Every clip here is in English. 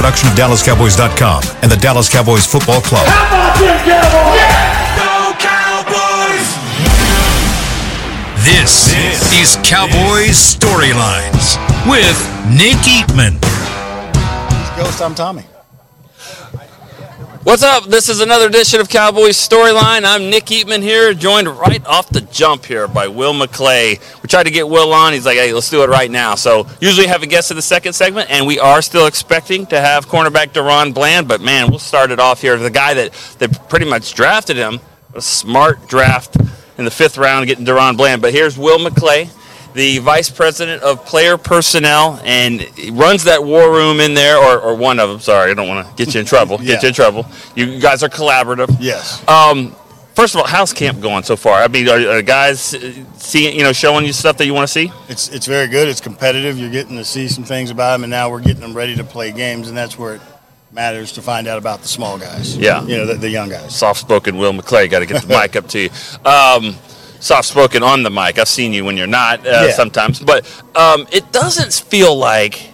production of DallasCowboys.com and the Dallas Cowboys Football Club. How about them Cowboys? Go Cowboys! This is Cowboys Storylines with Nick Eatman. Ghost, I'm Tommy. What's up? This is another edition of Cowboys Storyline. I'm Nick Eatman here, joined right off the jump here by Will McClay. We tried to get Will on. He's like, hey, let's do it right now. So usually have a guest in the second segment, and we are still expecting to have cornerback DaRon Bland. But man, we'll start it off here. The guy that, that pretty much drafted him, a smart draft in the fifth round, getting DaRon Bland. But here's Will McClay the vice president of player personnel, and runs that war room in there, or, or one of them. Sorry, I don't want to get you in trouble. Get you in trouble. You guys are collaborative. Yes. Um, first of all, how's camp going so far? I mean, are, are guys seeing, you know, showing you stuff that you want to see? It's it's very good. It's competitive. You're getting to see some things about them, and now we're getting them ready to play games, and that's where it matters to find out about the small guys. Yeah. You know, the, the young guys. Soft-spoken Will McClay. Got to get the mic up to you. Um, soft-spoken on the mic. I've seen you when you're not uh, Yeah. sometimes, but um, it doesn't feel like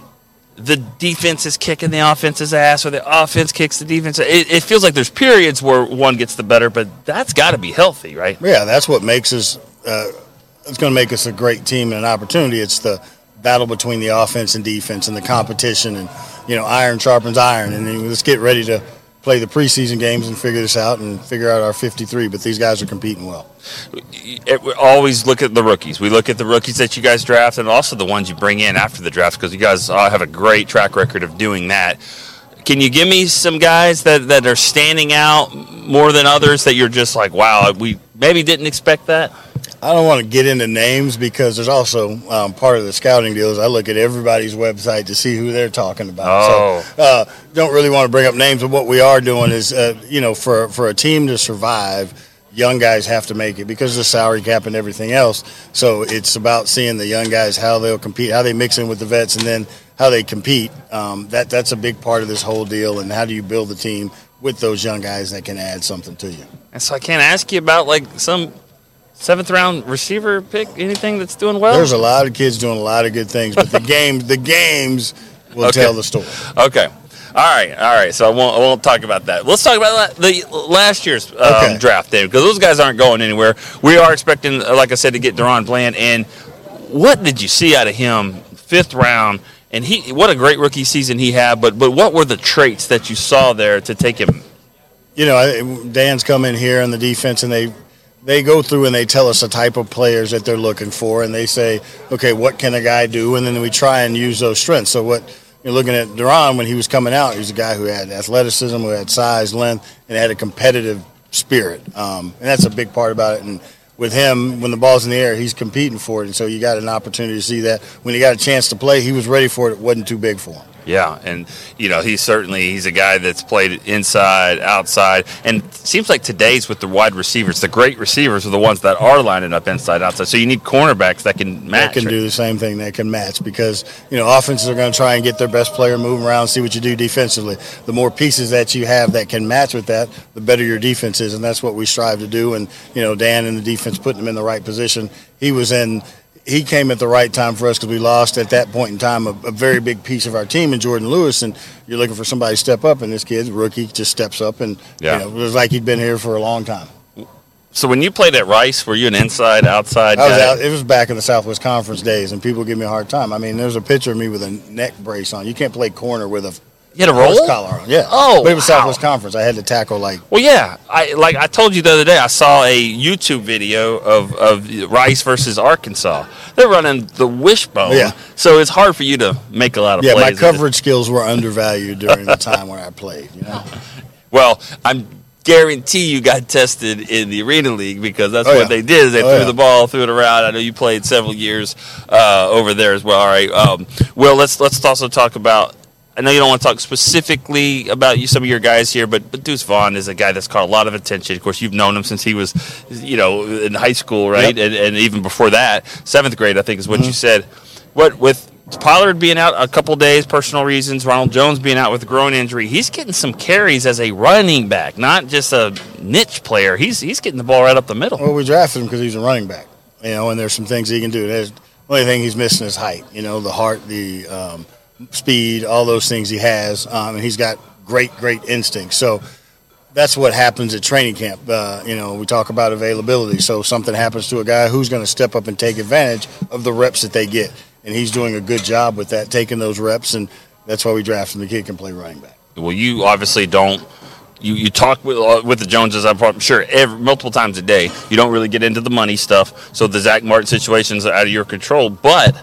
the defense is kicking the offense's ass or the offense kicks the defense. It, it feels like there's periods where one gets the better, but that's got to be healthy, right? Yeah, that's what makes us. Uh, it's going to make us a great team and an opportunity. It's the battle between the offense and defense and the competition, and you know, iron sharpens iron. And then let's get ready to play the preseason games and figure this out and figure out our 53. But these guys are competing well. we always look at the rookies. We look at the rookies that you guys draft and also the ones you bring in after the draft because you guys all have a great track record of doing that. Can you give me some guys that, that are standing out more than others that you're just like, wow, we maybe didn't expect that? I don't want to get into names because there's also um, part of the scouting deal is I look at everybody's website to see who they're talking about. Oh. So uh, don't really want to bring up names, but what we are doing is, uh, you know, for for a team to survive, young guys have to make it because of the salary cap and everything else. So it's about seeing the young guys how they'll compete, how they mix in with the vets, and then how they compete. Um, that that's a big part of this whole deal. And how do you build the team with those young guys that can add something to you? And so I can't ask you about like some seventh round receiver pick, anything that's doing well? There's a lot of kids doing a lot of good things, but the games the games will Okay. tell the story. Okay. All right, all right. So I won't, I won't talk about that. Let's talk about la- the last year's um, Okay. draft, Dave, because those guys aren't going anywhere. We are expecting, like I said, to get DaRon Bland. And what did you see out of him, fifth round? And he, what a great rookie season he had. But, but what were the traits that you saw there to take him? You know, Dan's come in here on the defense, and they they go through and they tell us the type of players that they're looking for, and they say, okay, what can a guy do? And then we try and use those strengths. So what you're looking at DaRon when he was coming out, he was a guy who had athleticism, who had size, length, and had a competitive spirit. Um, and that's a big part about it. And with him, when the ball's in the air, he's competing for it. And so you got an opportunity to see that. When he got a chance to play, he was ready for it. It wasn't too big for him. Yeah, and you know he's certainly he's a guy that's played inside, outside, and seems like today's with the wide receivers, the great receivers are the ones that are lining up inside, outside. So you need cornerbacks that can match. that can do the same thing that can match because you know offenses are going to try and get their best player moving around see what you do defensively the more pieces that you have that can match with that the better your defense is and that's what we strive to do and you know dan and the defense putting him in the right position he was in he came at the right time for us because we lost at that point in time a, a very big piece of our team in Jourdan Lewis, and you're looking for somebody to step up, and this kid, rookie, just steps up, and Yeah. you know, it was like he'd been here for a long time. So when you played at Rice, were you an inside, outside I was out, it was back in the Southwest Conference days, and people give me a hard time. I mean, there's a picture of me with a neck brace on. You can't play corner with a You had a roll? collar on. Yeah. Oh, but it was wow. Southwest Conference. I had to tackle like Well, yeah. I like I told you the other day. I saw a YouTube video of, of Rice versus Arkansas. They're running the wishbone, Yeah. so it's hard for you to make a lot of yeah. My coverage skills were undervalued during the time when I played. You know. Well, I'm guarantee you got tested in the arena league because that's Oh, what yeah. they did. Is they Oh, threw yeah. the ball, threw it around. I know you played several years uh, over there as well. All right. Um, well, let's let's also talk about. I know you don't want to talk specifically about you, some of your guys here, but, but Deuce Vaughn is a guy that's caught a lot of attention. Of course, you've known him since he was, you know, in high school, right? Yep. And, and even before that, seventh grade, I think is what Mm-hmm. you said. What with Pollard being out a couple days, personal reasons. Ronald Jones being out with a groin injury. He's getting some carries as a running back, not just a niche player. He's he's getting the ball right up the middle. Well, we drafted him because he's a running back, you know, and there's some things he can do. There's the only thing he's missing is height. You know, the heart, the um, speed, all those things he has, um, and he's got great, great instincts. So that's what happens at training camp. Uh, you know, we talk about availability. So something happens to a guy who's going to step up and take advantage of the reps that they get, and he's doing a good job with that, taking those reps, and that's why we draft him. The kid can play running back. Well, you obviously don't. You, you talk with uh, with the Joneses, I'm sure, every, multiple times a day. You don't really get into the money stuff, so the Zack Martin situation is out of your control. But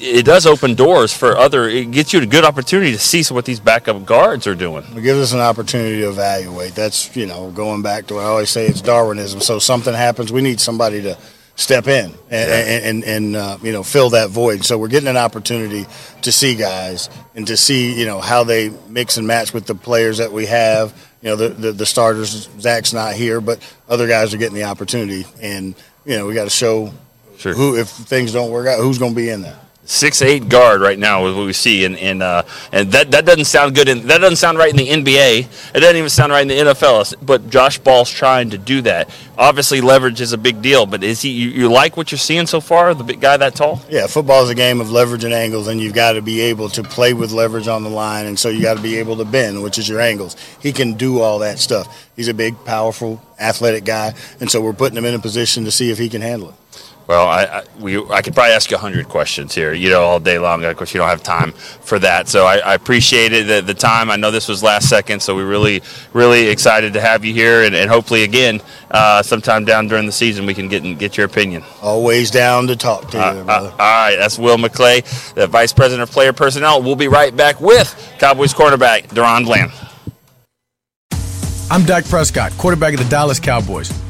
it does open doors for other. It gets you a good opportunity to see what these backup guards are doing. It gives us an opportunity to evaluate. That's you know going back to what I always say. It's Darwinism. So something happens, we need somebody to step in and and, and, and uh, you know fill that void. So we're getting an opportunity to see guys and to see you know how they mix and match with the players that we have. You know the the, the starters. Zack's not here, but other guys are getting the opportunity, and you know we got to show Sure. who if things don't work out, who's going to be in there. Six eight guard right now is what we see, and and uh, and that that doesn't sound good. In, that doesn't sound right in the NBA. It doesn't even sound right in the NFL. But Josh Ball's trying to do that. Obviously, leverage is a big deal. But is he? You, you like what you're seeing so far? The big guy that tall? Yeah, football is a game of leverage and angles, and you've got to be able to play with leverage on the line, and so you got to be able to bend, which is your angles. He can do all that stuff. He's a big, powerful, athletic guy, and so we're putting him in a position to see if he can handle it. Well, I, I we I could probably ask you hundred questions here, you know, all day long. Of course, you don't have time for that, so I, I appreciated the, the time. I know this was last second, so we're really really excited to have you here, and, and hopefully again, uh, sometime down during the season, we can get and get your opinion. Always down to talk to you, Uh, there, uh, brother. all right, that's Will McClay, the Vice President of Player Personnel. We'll be right back with Cowboys cornerback DaRon Bland. I'm Dak Prescott, quarterback of the Dallas Cowboys.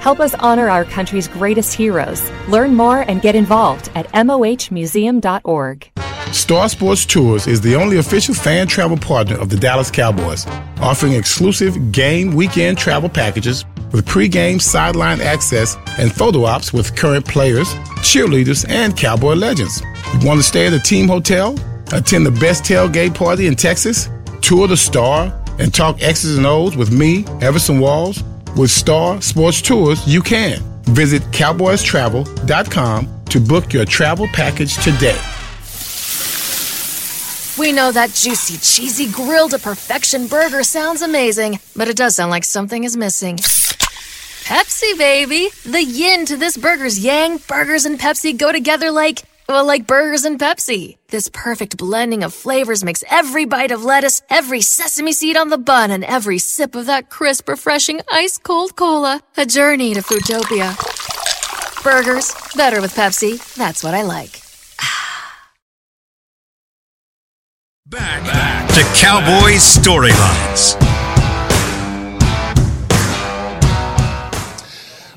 Help us honor our country's greatest heroes. Learn more and get involved at mohmuseum.org. Star Sports Tours is the only official fan travel partner of the Dallas Cowboys, offering exclusive game weekend travel packages with pregame sideline access and photo ops with current players, cheerleaders, and Cowboy legends. You want to stay at a team hotel, attend the best tailgate party in Texas, tour the Star, and talk X's and O's with me, Everson Walls? With Star Sports Tours, you can. Visit cowboystravel.com to book your travel package today. We know that juicy, cheesy, grilled to perfection burger sounds amazing, but it does sound like something is missing. Pepsi, baby! The yin to this burger's yang, burgers and Pepsi go together like, well, like burgers and Pepsi. This perfect blending of flavors makes every bite of lettuce, every sesame seed on the bun, and every sip of that crisp, refreshing, ice cold cola a journey to Foodtopia. Burgers, better with Pepsi. That's what I like. Back, back to Cowboys storylines.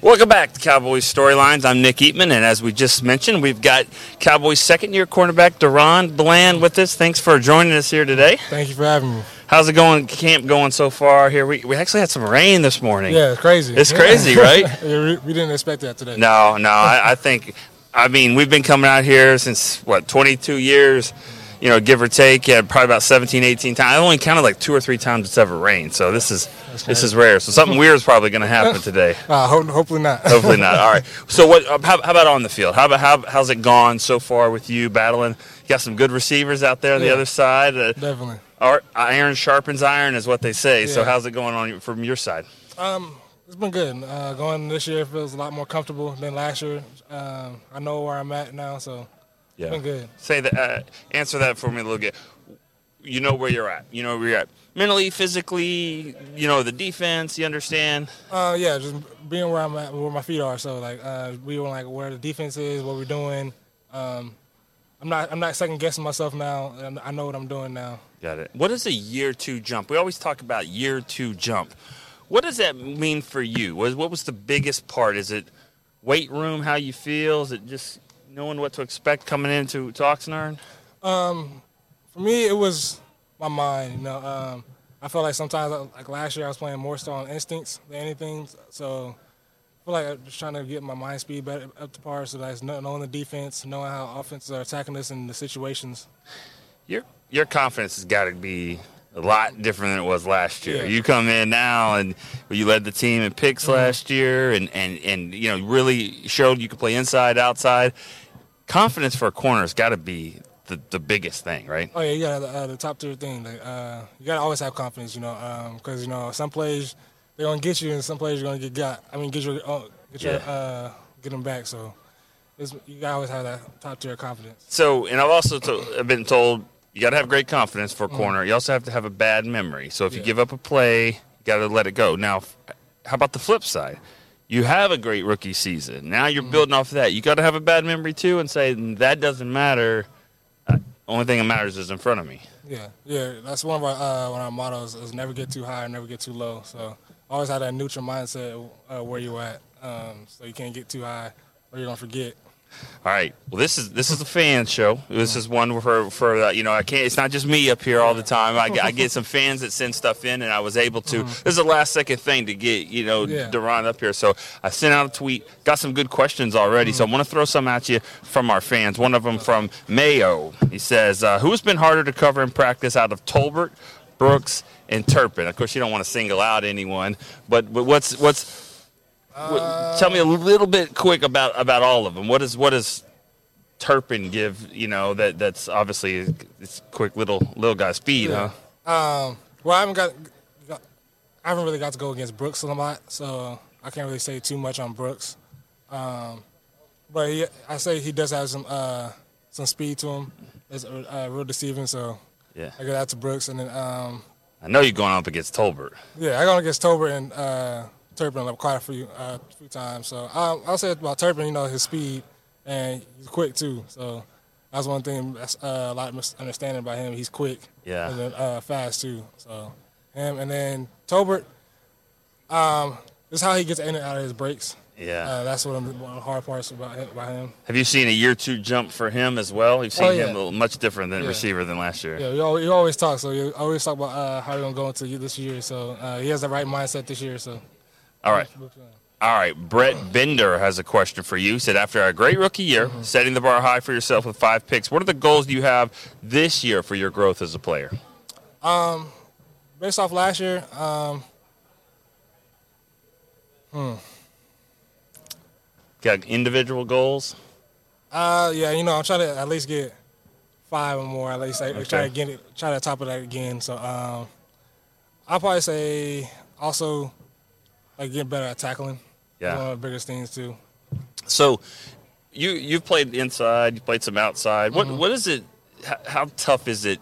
Welcome back to Cowboys Storylines. I'm Nick Eatman, and as we just mentioned, we've got Cowboys second year cornerback DaRon Bland with us. Thanks for joining us here today. Thank you for having me. How's it going, camp going so far here? We, we actually had some rain this morning. Yeah, it's crazy. It's Yeah. crazy, right? Yeah, we, we didn't expect that today. No, no. I, I think, I mean, we've been coming out here since, what, 22 years, you know, give or take. Yeah, probably about 17, 18 times. I only counted like two or three times it's ever rained. So this is this is rare. So something weird is probably going to happen today. Uh, ho- hopefully not. Hopefully not. All right. So what? uh, How, how about on the field? How about how, how's it gone so far with you battling? You got some good receivers out there on the other side. Uh, Definitely. iron sharpens iron, is what they say. So how's it going on from your side? Um, it's been good. Uh, going this year feels a lot more comfortable than last year. Um, I know where I'm at now, so Yeah. been good. Say that. Uh, answer that for me a little bit. You know where you're at. You know where you're at. Mentally, physically. You know the defense. You understand. Uh, yeah, just being where I'm at, where my feet are. So like, uh, we were like where the defense is, what we're doing, Um, I'm not I'm not second guessing myself now. I know what I'm doing now. Got it. What is a year two jump? We always talk about year two jump. What does that mean for you? What, what was the biggest part? Is it weight room, how you feel? Is it just knowing what to expect coming into to Oxnard? Um, for me, it was my mind. You know, um, I felt like sometimes, uh, like last year, I was playing more so on instincts than anything. So I feel like I'm just trying to get my mind speed better up to par, so that's knowing the defense, knowing how offenses are attacking us in the situations. Your your confidence has got to be a lot different than it was last year. Yeah. You come in now and you led the team in picks Mm-hmm. last year, and, and, and you know really showed you could play inside, outside. Confidence for a corner has got to be the, the biggest thing, right? Oh yeah, you got uh, the top tier thing. Like, uh, you gotta always have confidence, you know, because you know some plays they're gonna get you, and some plays you're gonna get got. I mean, get your uh, get your Yeah. uh, get them back. So it's, you gotta always have that top tier confidence. So, and I've also to, I've been told you got to have great confidence for a Mm. corner. You also have to have a bad memory. So if you give up a play, you got to let it go. Now, f- how about the flip side? You have a great rookie season. Now you're building off of that. You got to have a bad memory too, and say that doesn't matter. Uh, only thing that matters is in front of me. Yeah, yeah, that's one of our uh, one of our mottos is never get too high, never get too low. So always have that neutral mindset uh, where you at, um, so you can't get too high or you're gonna forget. All right. Well, this is this is a fan show. This is one for for uh, you know I can't. It's not just me up here all the time. I, get- I get some fans that send stuff in, and I was able to. This is a last second thing to get you know Yeah. DaRon up here. So I sent out a tweet. Got some good questions already. So I want to throw some at you from our fans. One of them from Mayo. He says, uh, "Who's been harder to cover in practice out of Tolbert, Brooks, and Turpin?" Of course, you don't want to single out anyone, but but what's what's what, tell me a little bit quick about about all of them. What is what does Turpin give? You know that that's obviously it's quick little little guy speed, Yeah. huh? Um, well, I haven't got, got, I haven't really got to go against Brooks a lot, so I can't really say too much on Brooks. Um, but he, I say he does have some uh, some speed to him. It's uh, real deceiving, so Yeah. I give that to Brooks, and then um, I know you're going up against Tolbert. yeah, I got against Tolbert and uh, Turpin up quite a few uh, few times. So um, I'll say about Turpin, you know, his speed and he's quick too. So that's one thing that's uh, a lot of misunderstanding about him. He's quick, Yeah. and then uh, fast too. So him and then Tolbert, um, this is how he gets in and out of his breaks. Yeah. Uh, that's one of the hard parts about him, about him. Have you seen a year two jump for him as well? You've seen Oh, yeah. him a little, much different than Yeah. receiver than last year. Yeah, you always, always talk. So you always talk about uh, how we're gonna go into this year. So uh, he has the right mindset this year. So All right. All right, Brett Bender has a question for you. He said, after a great rookie year, Mm-hmm. setting the bar high for yourself with five picks, what are the goals you have this year for your growth as a player? Um, based off last year, um, hmm. Got individual goals? Uh, yeah, you know, I'm trying to at least get five or more. At least I Okay. try to get it, try to top of that again. So, um, I'll probably say also like getting better at tackling. Yeah. one of the biggest things too. So, you you've played inside, you played some outside. Mm-hmm. What what is it? How, how tough is it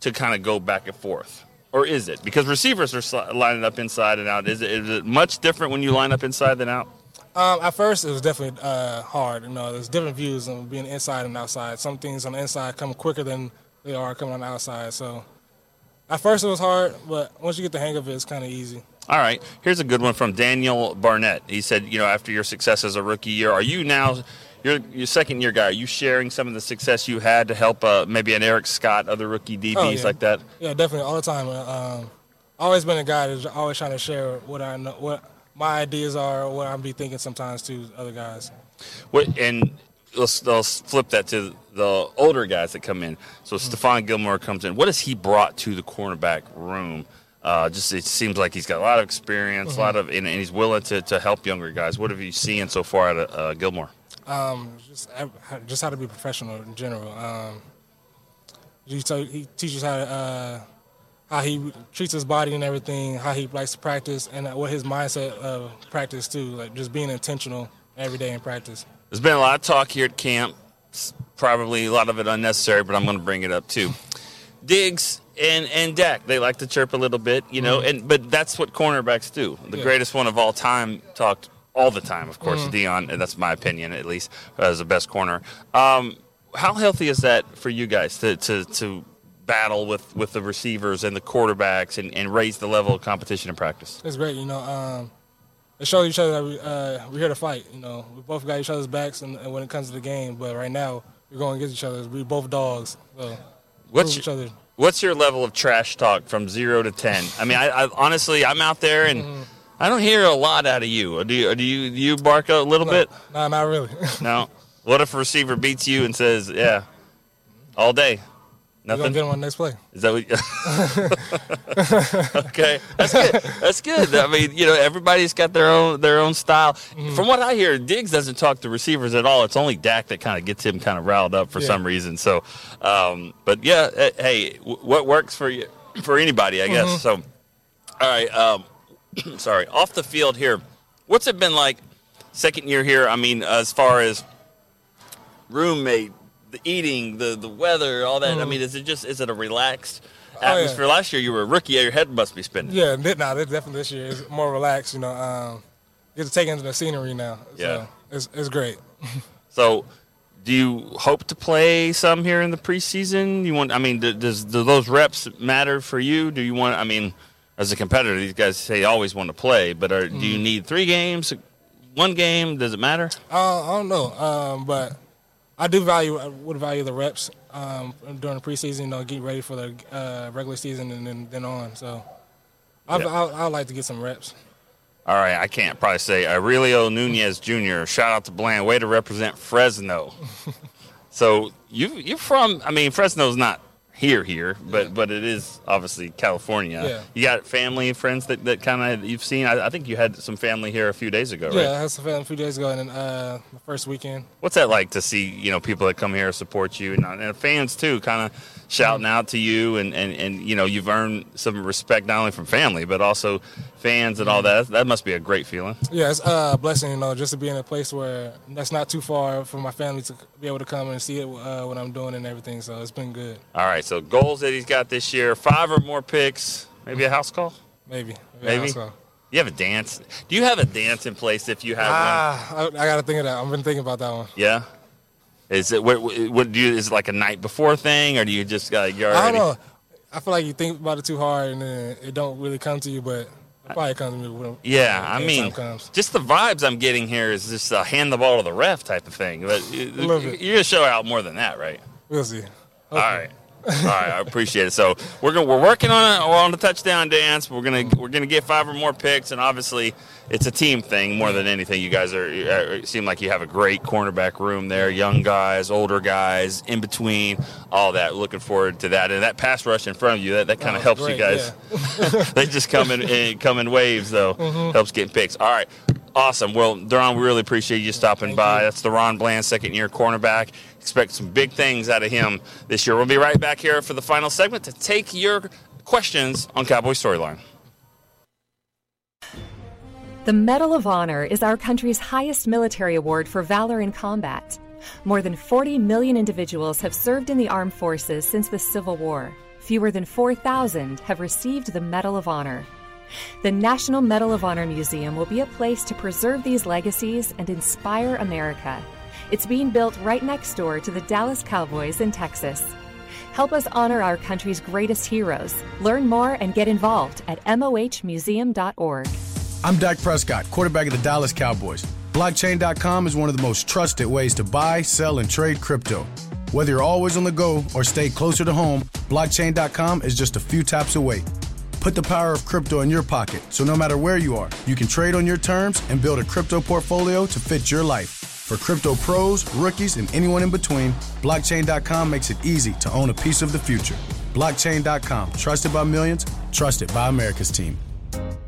to kind of go back and forth, or is it because receivers are sli- lining up inside and out? Is it is it much different when you line up inside than out? Um, at first, it was definitely uh, hard. You know, there's different views on being inside and outside. Some things on the inside come quicker than they are coming on the outside. So, at first, it was hard, but once you get the hang of it, it's kind of easy. All right, here's a good one from Daniel Barnett. He said, you know, after your success as a rookie year, are you now, you're your second year guy, are you sharing some of the success you had to help uh, maybe an Eric Scott, other rookie DBs Oh, yeah. like that? Yeah, definitely all the time. Uh, Um, always been a guy that's always trying to share what I know, what my ideas are, what I'm be thinking sometimes to other guys. What and let's, let's flip that to the older guys that come in. So Stephon Gilmore comes in. What has he brought to the cornerback room? Uh, just it seems like he's got a lot of experience, a lot of, and, and he's willing to, to help younger guys. What have you seen so far at uh, Gilmore? Um, just just how to be professional in general. Um, he, tell, he teaches how to, uh, how he treats his body and everything, how he likes to practice, and what his mindset of practice too. Like just being intentional every day in practice. There's been a lot of talk here at camp. It's probably a lot of it unnecessary, but I'm going to bring it up too. Diggs and and Dak, they like to chirp a little bit, you know, and but that's what cornerbacks do. The Yeah. greatest one of all time talked all the time, of course, Mhm. Deion, and that's my opinion at least as the best corner. Um, how healthy is that for you guys to to, to battle with, with the receivers and the quarterbacks and, and raise the level of competition in practice? It's great, you know. Um, it shows each other that we, uh, we're here to fight. You know, we both got each other's backs, and, and when it comes to the game. But right now, we're going against each other. We're both dogs. So What's each your, other. What's your level of trash talk from zero to ten? I mean, I, I honestly, I'm out there and Mm-hmm. I don't hear a lot out of you. Do you? Do you? Do you bark a little bit? Nah, not really. No. What if a receiver beats you and says, "Yeah, all day"? We're gonna get him on the next play. Is that what? okay, that's good. That's good. I mean, you know, everybody's got their own their own style. Mm-hmm. From what I hear, Diggs doesn't talk to receivers at all. It's only Dak that kind of gets him kind of riled up for Yeah. some reason. So, um, but yeah, eh, hey, what works for you for anybody, I guess. Mhm. So, all right. Um, sorry, off the field here. What's it been like? Second year here. I mean, as far as roommate, the eating, the the weather, all that. I Mhm. mean, is it just is it a relaxed Oh, yeah. atmosphere? Last year you were a rookie, your head must be spinning. Yeah, th- nah, this definitely this year is more relaxed. You know, um, get to take into the scenery now. Yeah. it's it's great. So, do you hope to play some here in the preseason? You want? I mean, do, does do those reps matter for you? Do you want? I mean, as a competitor, these guys say always want to play, but are, do you Mhm. need three games, one game? Does it matter? Uh, I don't know, um, but I do value I would value the reps um, during the preseason. You know, get ready for the uh, regular season and then, then on. So I. I I like to get some reps. All right, I can't probably say Aurelio Nunez Jr. Shout out to Bland, way to represent Fresno. so you you're from? I mean, Fresno's not here here, but but it is obviously California. Yeah. You got family and friends that, that kind of you've seen. I, I think you had some family here a few days ago, right? Yeah, I had some family a few days ago, and then uh, the first weekend. What's that like to see? You know, people that come here support you, and, and fans too, kind of shouting out to you, and, and and you know, you've earned some respect not only from family but also fans and all that. That must be a great feeling. Yeah, it's uh, a blessing, you know, just to be in a place where that's not too far for my family to be able to come and see it, uh, what I'm doing and everything. So it's been good. All right, so goals that he's got this year: five or more picks, maybe a house call. Maybe. Maybe Maybe. call. You have a dance. Do you have a dance in place if you have one? Ah, I, I got to think of that. I've been thinking about that one. Yeah. Is it what, what do you? Is it like a night before thing, or do you just got you're I don't know. I feel like you think about it too hard and then it don't really come to you, but it probably comes to me when Yeah, I mean, just the vibes I'm getting here is just a hand the ball to the ref type of thing. But you're gonna show out more than that, right? We'll see. All right. All right, I appreciate it. So we're gonna we're working on it. We're on the touchdown dance. We're gonna we're gonna get five or more picks, and obviously it's a team thing more than anything. You guys are uh, seem like you have a great cornerback room there. Young guys, older guys, in between, all that. Looking forward to that, and that pass rush in front of you that, that kind of Oh, helps you great, guys. they just come in, in come in waves though. Mhm. Helps getting picks. All right. Awesome. Well, DaRon, we really appreciate you stopping by. That's DaRon Bland, second year cornerback. Expect some big things out of him this year. We'll be right back here for the final segment to take your questions on Cowboy Storyline. The Medal of Honor is our country's highest military award for valor in combat. More than 40 million individuals have served in the armed forces since the Civil War. Fewer than 4,000 have received the Medal of Honor. The National Medal of Honor Museum will be a place to preserve these legacies and inspire America. It's being built right next door to the Dallas Cowboys in Texas. Help us honor our country's greatest heroes. Learn more and get involved at mohmuseum.org. I'm Dak Prescott, quarterback of the Dallas Cowboys. Blockchain.com is one of the most trusted ways to buy, sell, and trade crypto. Whether you're always on the go or stay closer to home, blockchain.com is just a few taps away. Put the power of crypto in your pocket so no matter where you are, you can trade on your terms and build a crypto portfolio to fit your life. For crypto pros, rookies, and anyone in between, blockchain.com makes it easy to own a piece of the future. Blockchain.com, trusted by millions, trusted by America's team.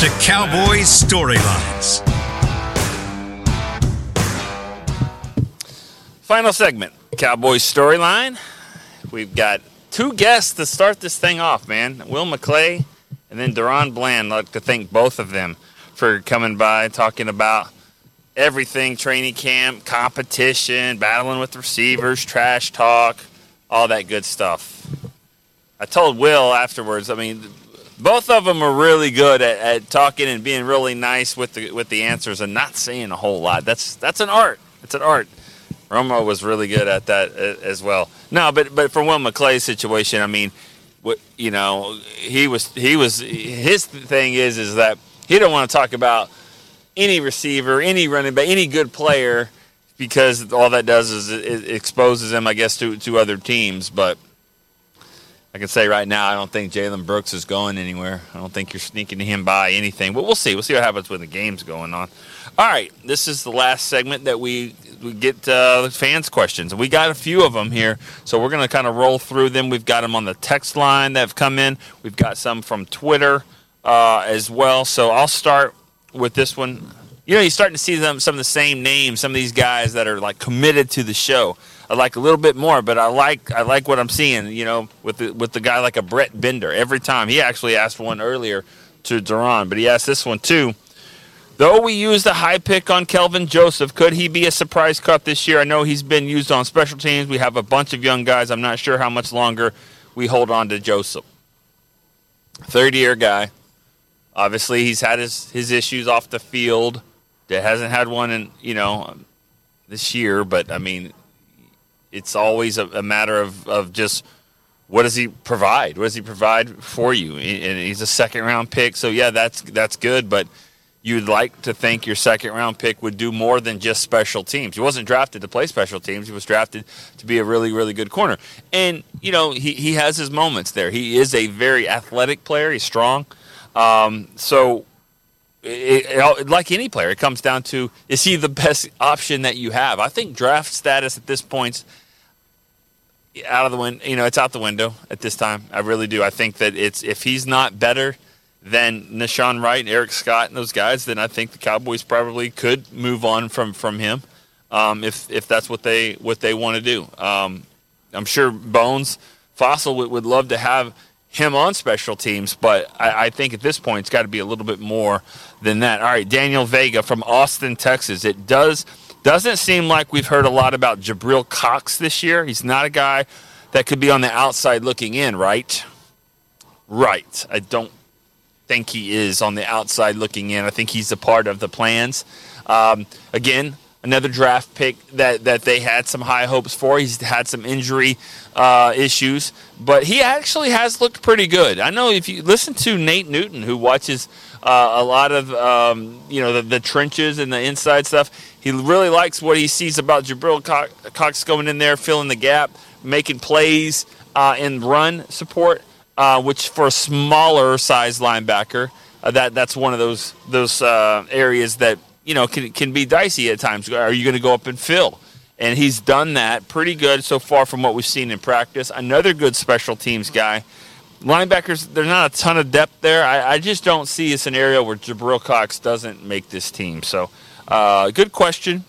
To Cowboys storylines. Final segment, Cowboys storyline. We've got two guests to start this thing off, man. Will McClay and then DaRon Bland. I'd like to thank both of them for coming by, talking about everything training camp, competition, battling with receivers, trash talk, all that good stuff. I told Will afterwards, I mean, both of them are really good at, at talking and being really nice with the with the answers and not saying a whole lot. That's that's an art. It's an art. Romo was really good at that as well. No, but but for Will McClay's situation, I mean, what you know, he was he was his thing is is that he don't want to talk about any receiver, any running back, any good player because all that does is it exposes him, I guess, to to other teams. But I can say right now, I don't think Jalen Brooks is going anywhere. I don't think you're sneaking him by anything. But we'll see. We'll see what happens when the game's going on. All right, this is the last segment that we we get uh, fans questions. We got a few of them here, so we're going to kind of roll through them. We've got them on the text line that have come in. We've got some from Twitter uh, as well. So I'll start with this one. You know, you're starting to see them some of the same names. Some of these guys that are like committed to the show. I like a little bit more, but I like I like what I'm seeing. You know, with the, with the guy like a Brett Bender every time. He actually asked one earlier to DaRon, but he asked this one too. Though we used a high pick on Kelvin Joseph, could he be a surprise cut this year? I know he's been used on special teams. We have a bunch of young guys. I'm not sure how much longer we hold on to Joseph. Third year guy. Obviously, he's had his, his issues off the field. That hasn't had one in, you know, this year, but I mean, it's always a, a matter of, of just what does he provide? What does he provide for you? And he's a second round pick, so yeah, that's that's good, but you'd like to think your second round pick would do more than just special teams. He wasn't drafted to play special teams. He was drafted to be a really, really good corner. And, you know, he, he has his moments there. He is a very athletic player. He's strong. Um, so, it, it, like any player, it comes down to is he the best option that you have? I think draft status at this point out of the window. You know, it's out the window at this time. I really do. I think that it's if he's not better – than Nahshon Wright and Eric Scott and those guys, then I think the Cowboys probably could move on from from him um, if if that's what they what they want to do. Um, I'm sure Bones Fassel would, would love to have him on special teams, but I, I think at this point it's got to be a little bit more than that. All right, Daniel Vega from Austin, Texas. It does doesn't seem like we've heard a lot about Jabril Cox this year. He's not a guy that could be on the outside looking in, right? Right. I don't think he is on the outside looking in. I think he's a part of the plans. Um, again, another draft pick that, that they had some high hopes for. He's had some injury uh, issues, but he actually has looked pretty good. I know if you listen to Nate Newton, who watches uh, a lot of um, you know the, the, trenches and the inside stuff, he really likes what he sees about Jabril Cox going in there, filling the gap, making plays uh, in run support uh, which for a smaller size linebacker, uh, that that's one of those those uh, areas that you know can can be dicey at times. Are you going to go up and fill? And he's done that pretty good so far from what we've seen in practice. Another good special teams guy. Linebackers, there's not a ton of depth there. I, I just don't see a scenario where Jabril Cox doesn't make this team. So, uh, good question.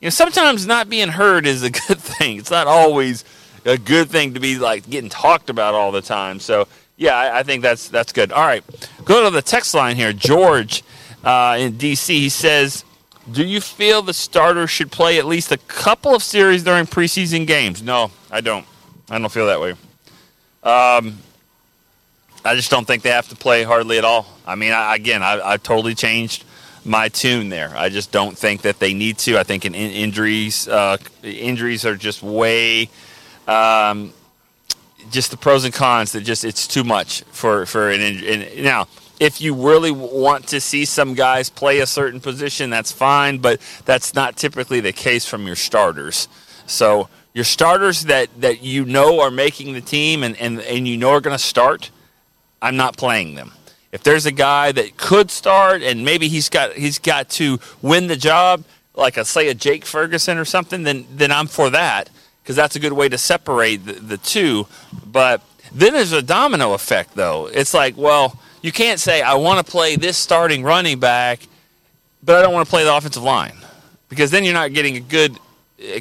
You know, sometimes not being heard is a good thing. It's not always a good thing to be like getting talked about all the time. So yeah, I, I think that's that's good. All right, go to the text line here. George uh, in DC, he says, "Do you feel the starter should play at least a couple of series during preseason games?" No, I don't. I don't feel that way. Um, I just don't think they have to play hardly at all. I mean, I, again, I, I totally changed my tune there. I just don't think that they need to. I think in, in injuries, uh, injuries are just way um, just the pros and cons that just it's too much for for an injury. Now, if you really want to see some guys play a certain position, that's fine, but that's not typically the case from your starters. So your starters that, that you know are making the team and, and, and you know are going to start, I'm not playing them. If there's a guy that could start and maybe he's got he's got to win the job, like a say a Jake Ferguson or something, then then I'm for that because that's a good way to separate the, the two. But then there's a domino effect, though. It's like, well, you can't say I want to play this starting running back, but I don't want to play the offensive line because then you're not getting a good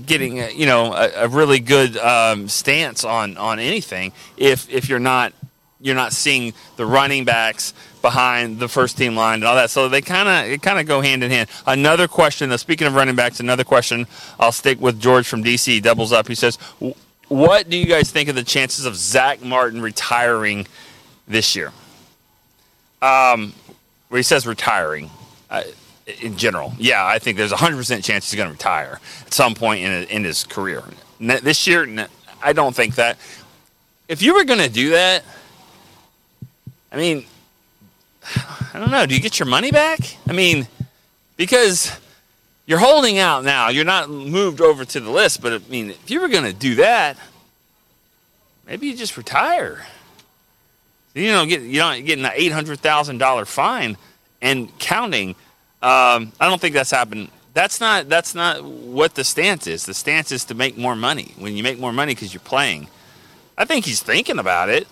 getting a, you know a, a really good um, stance on on anything if if you're not you're not seeing the running backs behind the first team line and all that. So they kind of it kind of go hand in hand. Another question. Though, speaking of running backs, another question. I'll stick with George from DC. Doubles up. He says, "What do you guys think of the chances of Zack Martin retiring this year?" Um, he says retiring. Uh, in general, yeah, I think there's a hundred percent chance he's going to retire at some point in in his career. This year, I don't think that. If you were going to do that, I mean, I don't know. Do you get your money back? I mean, because you're holding out now. You're not moved over to the list, but I mean, if you were going to do that, maybe you just retire. You know, get you know getting an eight hundred thousand dollar fine and counting. Um, I don't think that's happened. That's not that's not what the stance is. The stance is to make more money. When you make more money because you're playing, I think he's thinking about it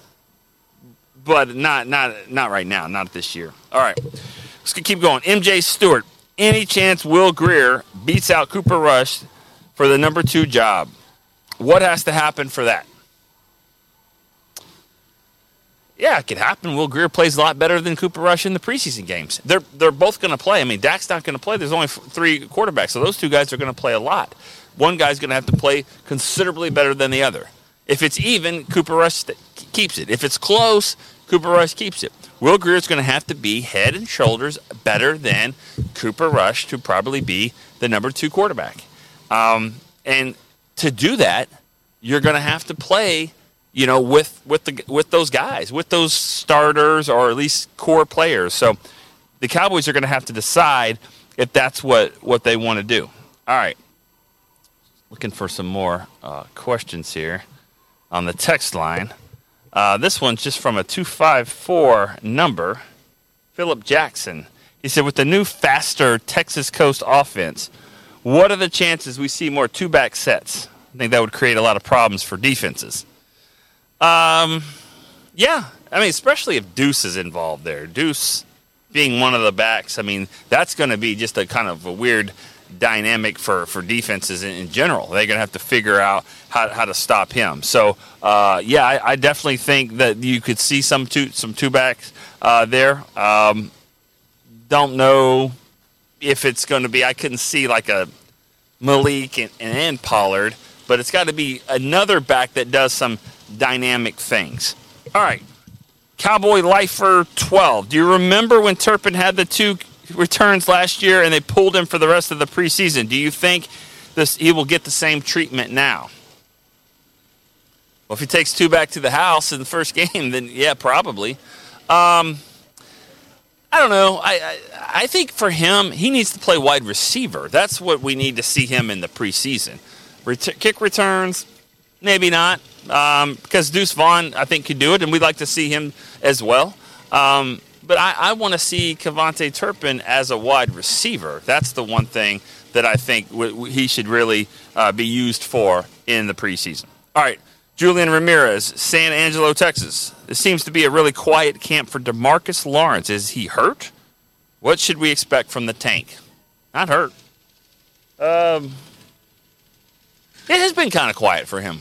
but not not not right now, not this year. All right, let's keep going. MJ Stewart. Any chance Will Grier beats out Cooper Rush for the number two job? What has to happen for that? Yeah, it could happen. Will Grier plays a lot better than Cooper Rush in the preseason games. They're they're both going to play. I mean, Dak's not going to play. There's only three quarterbacks, so those two guys are going to play a lot. One guy's going to have to play considerably better than the other. If it's even, Cooper Rush keeps it. If it's close, Cooper Rush keeps it. Will Grier is going to have to be head and shoulders better than Cooper Rush to probably be the number two quarterback. Um, and to do that, you're going to have to play, you know, with with the with those guys, with those starters or at least core players. So the Cowboys are going to have to decide if that's what what they want to do. All right, looking for some more uh, questions here on the text line. Uh, this one's just from a 254 number. Philip Jackson. He said, with the new, faster Texas Coast offense, what are the chances we see more two back sets? I think that would create a lot of problems for defenses. Um, yeah, I mean, especially if Deuce is involved there. Deuce being one of the backs, I mean, that's going to be just a kind of a weird dynamic for, for defenses in, in general. They're going to have to figure out how, how to stop him. So, uh, yeah, I, I, definitely think that you could see some two some two backs uh, there. Um, don't know if it's going to be. I couldn't see like a Malik and, and Pollard, but it's got to be another back that does some dynamic things. All right, Cowboy Lifer 12. Do you remember when Turpin had the two returns last year and they pulled him for the rest of the preseason. Do you think this he will get the same treatment now? Well, if he takes two back to the house in the first game, then yeah, probably. Um, I don't know. I, I, I think for him, he needs to play wide receiver. That's what we need to see him in the preseason. Ret- kick returns, maybe not, um, because Deuce Vaughn I think could do it, and we'd like to see him as well. Um, but I, I want to see KaVontae Turpin as a wide receiver. That's the one thing that I think w- w- he should really uh, be used for in the preseason. All right, Julian Ramirez, San Angelo, Texas. This seems to be a really quiet camp for Demarcus Lawrence. Is he hurt? What should we expect from the tank? Not hurt. Um, it has been kind of quiet for him.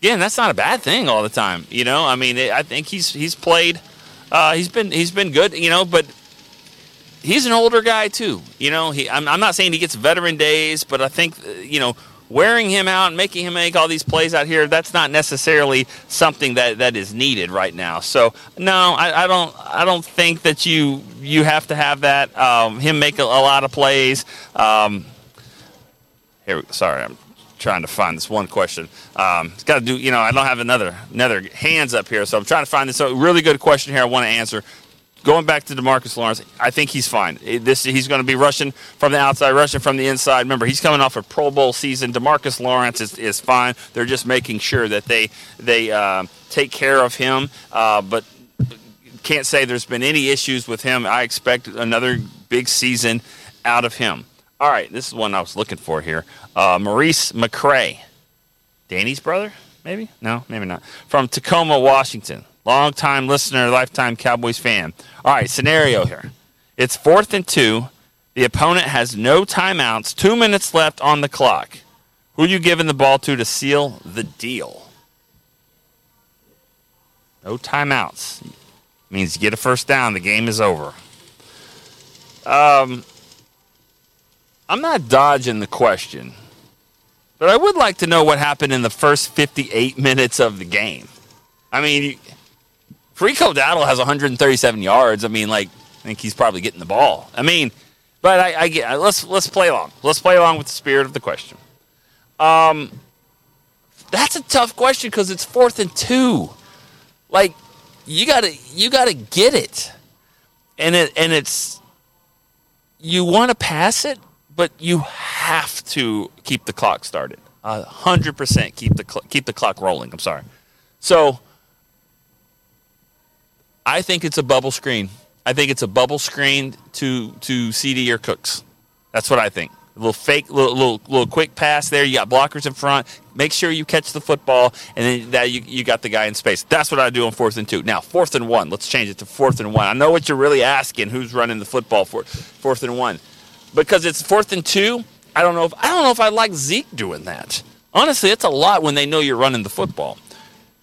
Again, that's not a bad thing all the time. You know, I mean, I think he's he's played – uh, he's been he's been good, you know, but he's an older guy too. You know, he I'm, I'm not saying he gets veteran days, but I think uh, you know wearing him out and making him make all these plays out here that's not necessarily something that, that is needed right now. So no I, I don't I don't think that you you have to have that. Um, him make a, a, lot of plays. Um, here sorry I'm trying to find this one question. Um, it's got to do, you know, I don't have another another hands up here, so I'm trying to find this. So really good question here. I want to answer. going back to Demarcus Lawrence, I think he's fine. This he's going to be rushing from the outside, rushing from the inside. Remember, he's coming off a Pro Bowl season. Demarcus Lawrence is, is fine. They're just making sure that they they uh, take care of him. Uh, but can't say there's been any issues with him. I expect another big season out of him. All right, this is one I was looking for here. Uh, Maurice McCray, Danny's brother, maybe? No, maybe not. From Tacoma, Washington. Longtime listener, lifetime Cowboys fan. All right, scenario here. It's fourth and two. The opponent has no timeouts, two minutes left on the clock. Who are you giving the ball to to seal the deal? No timeouts. Means you get a first down, the game is over. Um, I'm not dodging the question, but I would like to know what happened in the first 58 minutes of the game. I mean, Rico Dowdle has 137 yards. I mean, like, I think he's probably getting the ball. I mean, but I, I get let's let's play along. Let's play along with the spirit of the question. Um, that's a tough question because it's fourth and two. Like, you gotta you gotta get it, and it and it's you want to pass it, but you have to keep the clock started. hundred percent keep the cl- keep the clock rolling. I'm sorry. So I think it's a bubble screen. I think it's a bubble screen to to CeeDee or Cooks. That's what I think. A little fake, little, little, little quick pass there. You got blockers in front. Make sure you catch the football, and then that you, you got the guy in space. That's what I do on fourth and two. Now, fourth and one. Let's change it to fourth and one. I know what you're really asking. Who's running the football for fourth and one? Because it's fourth and two. I don't know if I don't know if I like Zeke doing that. Honestly, it's a lot when they know you're running the football.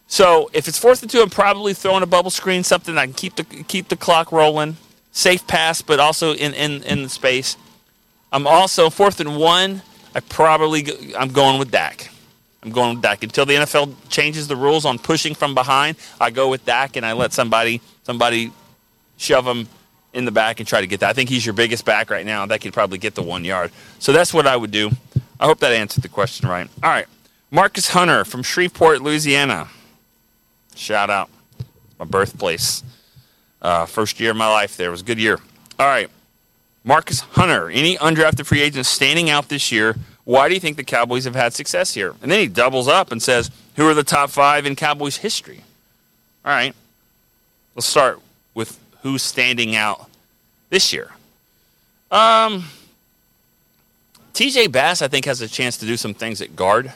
So if it's fourth and two, I'm probably throwing a bubble screen, something I can keep the keep the clock rolling. Safe pass, but also in in in the space. I'm also fourth and one. I probably I'm going with Dak. I'm going with Dak until the NFL changes the rules on pushing from behind. I go with Dak and I let somebody somebody shove him in the back and try to get that. I think he's your biggest back right now. That could probably get the one yard. So that's what I would do. I hope that answered the question right. All right, Marcus Hunter from Shreveport, Louisiana. Shout out, my birthplace. Uh, first year of my life there was a good year. All right. Marcus Hunter, any undrafted free agents standing out this year? Why do you think the Cowboys have had success here? And then he doubles up and says, Who are the top five in Cowboys history? All right. Let's start with who's standing out this year. Um, TJ Bass, I think, has a chance to do some things at guard.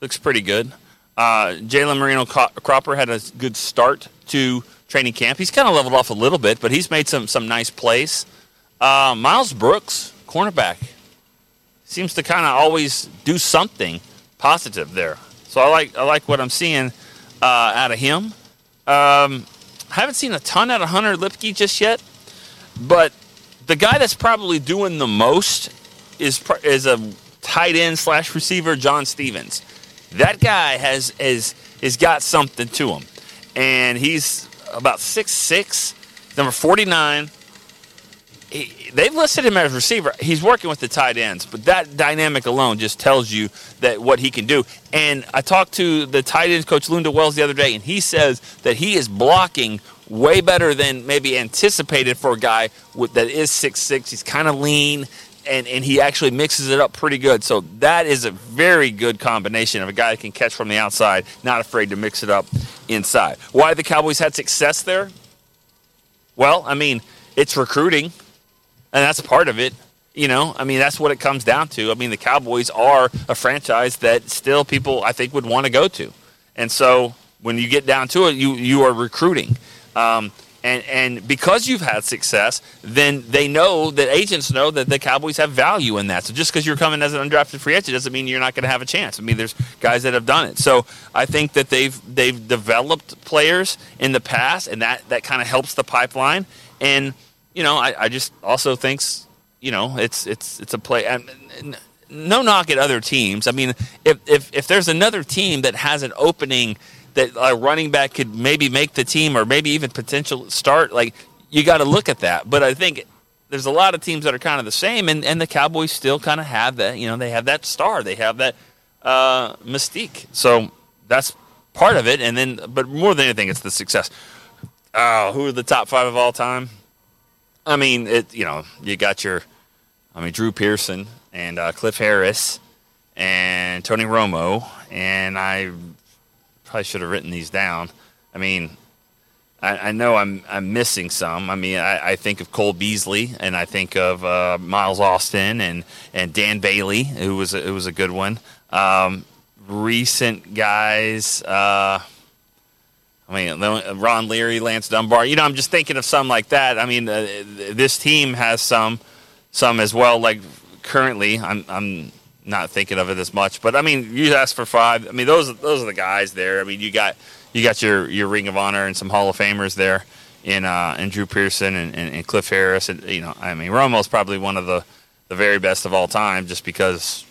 Looks pretty good. Uh, Jalen Moreno Cropper had a good start to training camp. He's kind of leveled off a little bit, but he's made some some nice plays. Uh, Miles Brooks, cornerback, seems to kind of always do something positive there. So I like I like what I'm seeing uh, out of him. Um, haven't seen a ton out of Hunter Luepke just yet, but the guy that's probably doing the most is is a tight end slash receiver, John Stephens. That guy has is has got something to him, and he's about six six, number forty nine he, they've listed him as receiver. He's working with the tight ends, but that dynamic alone just tells you that what he can do. And I talked to the tight ends coach Lunda Wells the other day, and he says that he is blocking way better than maybe anticipated for a guy with, that is six six. He's kind of lean. And, and he actually mixes it up pretty good. So that is a very good combination of a guy that can catch from the outside, not afraid to mix it up inside. Why the Cowboys had success there? Well, I mean, it's recruiting and that's a part of it. You know, I mean, that's what it comes down to. I mean, the Cowboys are a franchise that still people I think would want to go to, and so when you get down to it, you you are recruiting. Um, and, and because you've had success, then they know that agents know that the Cowboys have value in that. So just because you're coming as an undrafted free agent doesn't mean you're not going to have a chance. I mean, there's guys that have done it. So I think that they've they've developed players in the past, and that that kind of helps the pipeline. And you know, I, I just also thinks, you know, it's it's it's a play. And, no knock at other teams. I mean, if, if if there's another team that has an opening that a running back could maybe make the team or maybe even potential start, like you got to look at that. But I think there's a lot of teams that are kind of the same, and, and the Cowboys still kind of have that. You know, they have that star, they have that uh, mystique. So that's part of it. And then, but more than anything, it's the success. oh, who are the top five of all time? I mean, it. You know, you got your, I mean, Drew Pearson and uh, Cliff Harris and Tony Romo, and I probably should have written these down. I mean, I, I know I'm I'm missing some. I mean, I, I, think of Cole Beasley, and I think of uh, Miles Austin and and Dan Bailey, who was a, who was a good one. Um, recent guys. Uh, I mean, Ron Leary, Lance Dunbar. You know, I'm just thinking of some like that. I mean, uh, this team has some, some as well. Like currently, I'm, I'm not thinking of it as much. But I mean, you asked for five. I mean, those, those are the guys there. I mean, you got, you got your, your Ring of Honor and some Hall of Famers there in, uh, in Drew Pearson and, and, and Cliff Harris. And you know, I mean, Romo's probably one of the, the very best of all time, just because,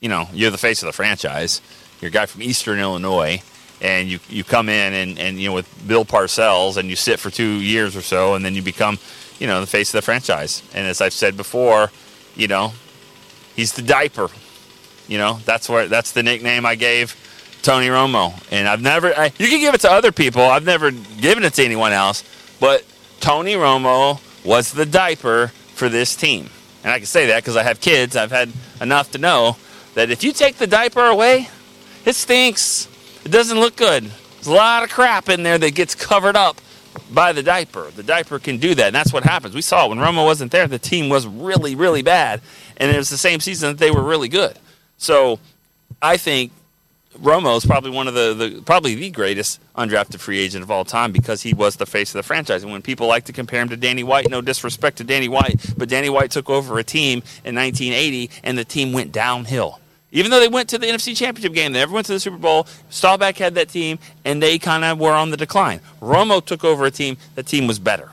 you know, you're the face of the franchise. You're a guy from Eastern Illinois and you you come in and, and you know with Bill Parcells and you sit for two years or so and then you become you know the face of the franchise. And as I've said before you know he's the diaper. You know that's where that's the nickname I gave Tony Romo. And I've never I, you can give it to other people. I've never given it to anyone else. But Tony Romo was the diaper for this team. And I can say that because I have kids. I've had enough to know that if you take the diaper away it stinks it doesn't look good. There's a lot of crap in there that gets covered up by the diaper. The diaper can do that, and that's what happens. We saw it when Romo wasn't there. The team was really, really bad, and it was the same season that they were really good. So I think Romo is probably one of the, the probably the greatest undrafted free agent of all time because he was the face of the franchise. And when people like to compare him to Danny White, no disrespect to Danny White, but Danny White took over a team in 1980, and the team went downhill. Even though they went to the NFC Championship game, they never went to the Super Bowl. Staubach had that team, and they kind of were on the decline. Romo took over a team. The team was better,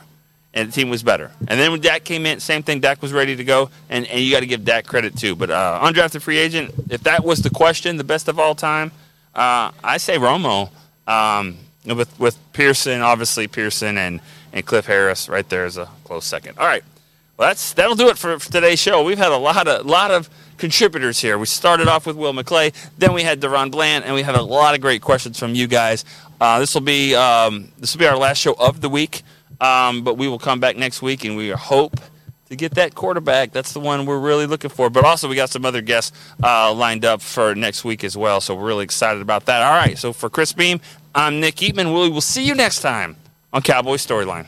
and the team was better. And then when Dak came in, same thing. Dak was ready to go, and, and you got to give Dak credit too. But uh, undrafted free agent, if that was the question, the best of all time, uh, I say Romo. Um, with with Pearson, obviously Pearson and and Cliff Harris right there is a close second. All right, well that's that'll do it for, for today's show. We've had a lot of lot of contributors here. We started off with Will McClay, then we had DaRon Bland, and we had a lot of great questions from you guys. Uh, this will be um, this will be our last show of the week, um, but we will come back next week, and we hope to get that quarterback. That's the one we're really looking for. But also, we got some other guests uh, lined up for next week as well, so we're really excited about that. All right, so for Chris Beam, I'm Nick Eatman. We will see you next time on Cowboy Storyline.